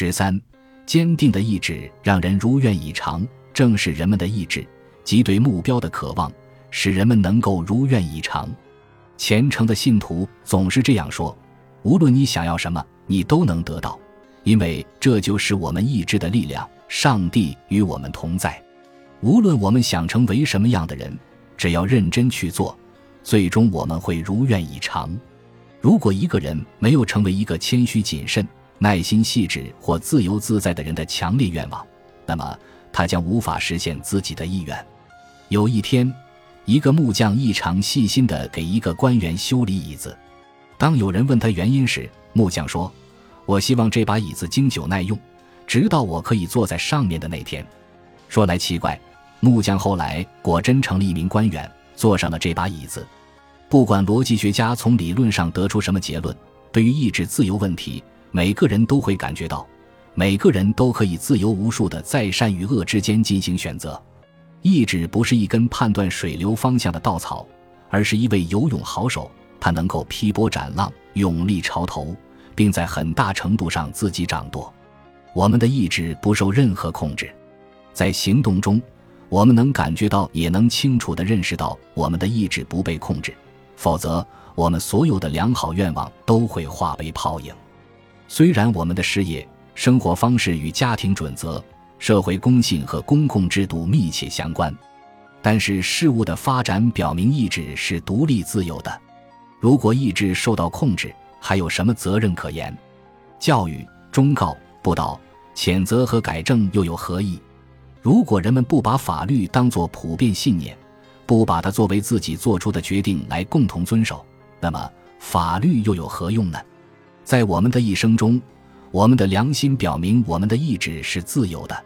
十三，坚定的意志让人如愿以偿。正是人们的意志及对目标的渴望，使人们能够如愿以偿。虔诚的信徒总是这样说：无论你想要什么，你都能得到，因为这就是我们意志的力量。上帝与我们同在。无论我们想成为什么样的人，只要认真去做，最终我们会如愿以偿。如果一个人没有成为一个谦虚谨慎、耐心细致或自由自在的人的强烈愿望，那么他将无法实现自己的意愿。有一天，一个木匠异常细心地给一个官员修理椅子。当有人问他原因时，木匠说：“我希望这把椅子经久耐用，直到我可以坐在上面的那天。”说来奇怪，木匠后来果真成了一名官员，坐上了这把椅子。不管逻辑学家从理论上得出什么结论，对于意志自由问题，每个人都会感觉到，每个人都可以自由无数的在善与恶之间进行选择。意志不是一根判断水流方向的稻草，而是一位游泳好手，他能够劈波斩浪，勇立潮头，并在很大程度上自己掌舵。我们的意志不受任何控制，在行动中，我们能感觉到，也能清楚地认识到，我们的意志不被控制。否则，我们所有的良好愿望都会化为泡影。虽然我们的事业、生活方式与家庭准则、社会公信和公共制度密切相关，但是事物的发展表明意志是独立自由的。如果意志受到控制，还有什么责任可言？教育、忠告、布道、谴责和改正又有何意？如果人们不把法律当作普遍信念，不把它作为自己做出的决定来共同遵守，那么法律又有何用呢？在我们的一生中，我们的良心表明我们的意志是自由的，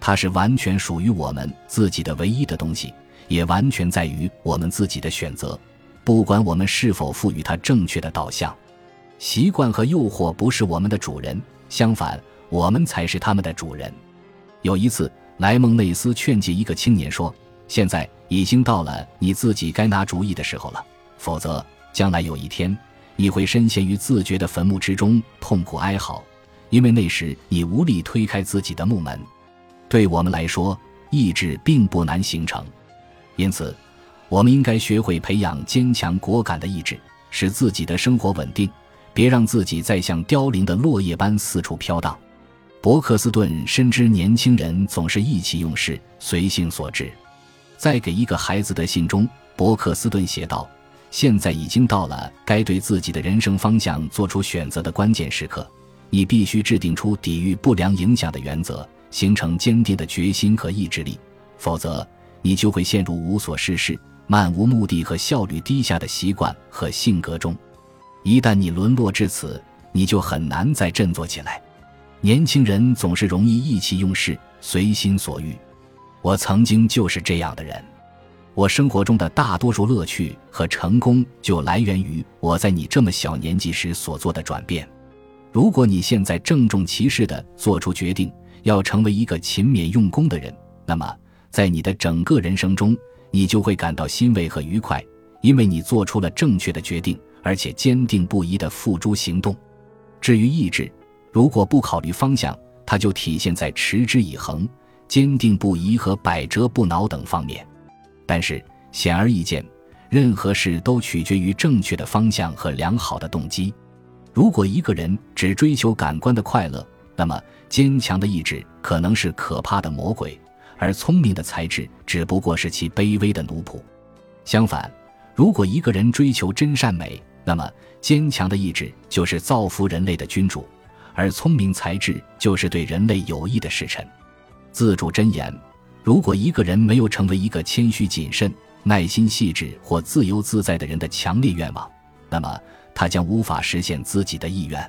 它是完全属于我们自己的唯一的东西，也完全在于我们自己的选择，不管我们是否赋予它正确的导向。习惯和诱惑不是我们的主人，相反，我们才是他们的主人。有一次，莱蒙内斯劝诫一个青年说。现在已经到了你自己该拿主意的时候了，否则将来有一天你会深陷于自觉的坟墓之中，痛苦哀嚎，因为那时你无力推开自己的木门。对我们来说，意志并不难形成，因此我们应该学会培养坚强果敢的意志，使自己的生活稳定，别让自己再像凋零的落叶般四处飘荡。伯克斯顿深知年轻人总是意气用事，随性所致。在给一个孩子的信中，伯克斯顿写道：“现在已经到了该对自己的人生方向做出选择的关键时刻，你必须制定出抵御不良影响的原则，形成坚定的决心和意志力，否则你就会陷入无所事事、漫无目的和效率低下的习惯和性格中。一旦你沦落至此，你就很难再振作起来。年轻人总是容易意气用事、随心所欲。”我曾经就是这样的人，我生活中的大多数乐趣和成功就来源于我在你这么小年纪时所做的转变。如果你现在郑重其事地做出决定，要成为一个勤勉用功的人，那么在你的整个人生中，你就会感到欣慰和愉快，因为你做出了正确的决定，而且坚定不移地付诸行动。至于意志，如果不考虑方向，它就体现在持之以恒。坚定不移和百折不挠等方面，但是显而易见，任何事都取决于正确的方向和良好的动机。如果一个人只追求感官的快乐，那么坚强的意志可能是可怕的魔鬼，而聪明的才智只不过是其卑微的奴仆。相反，如果一个人追求真善美，那么坚强的意志就是造福人类的君主，而聪明才智就是对人类有益的使臣。自主箴言：如果一个人没有成为一个谦虚谨慎、耐心细致或自由自在的人的强烈愿望，那么他将无法实现自己的意愿。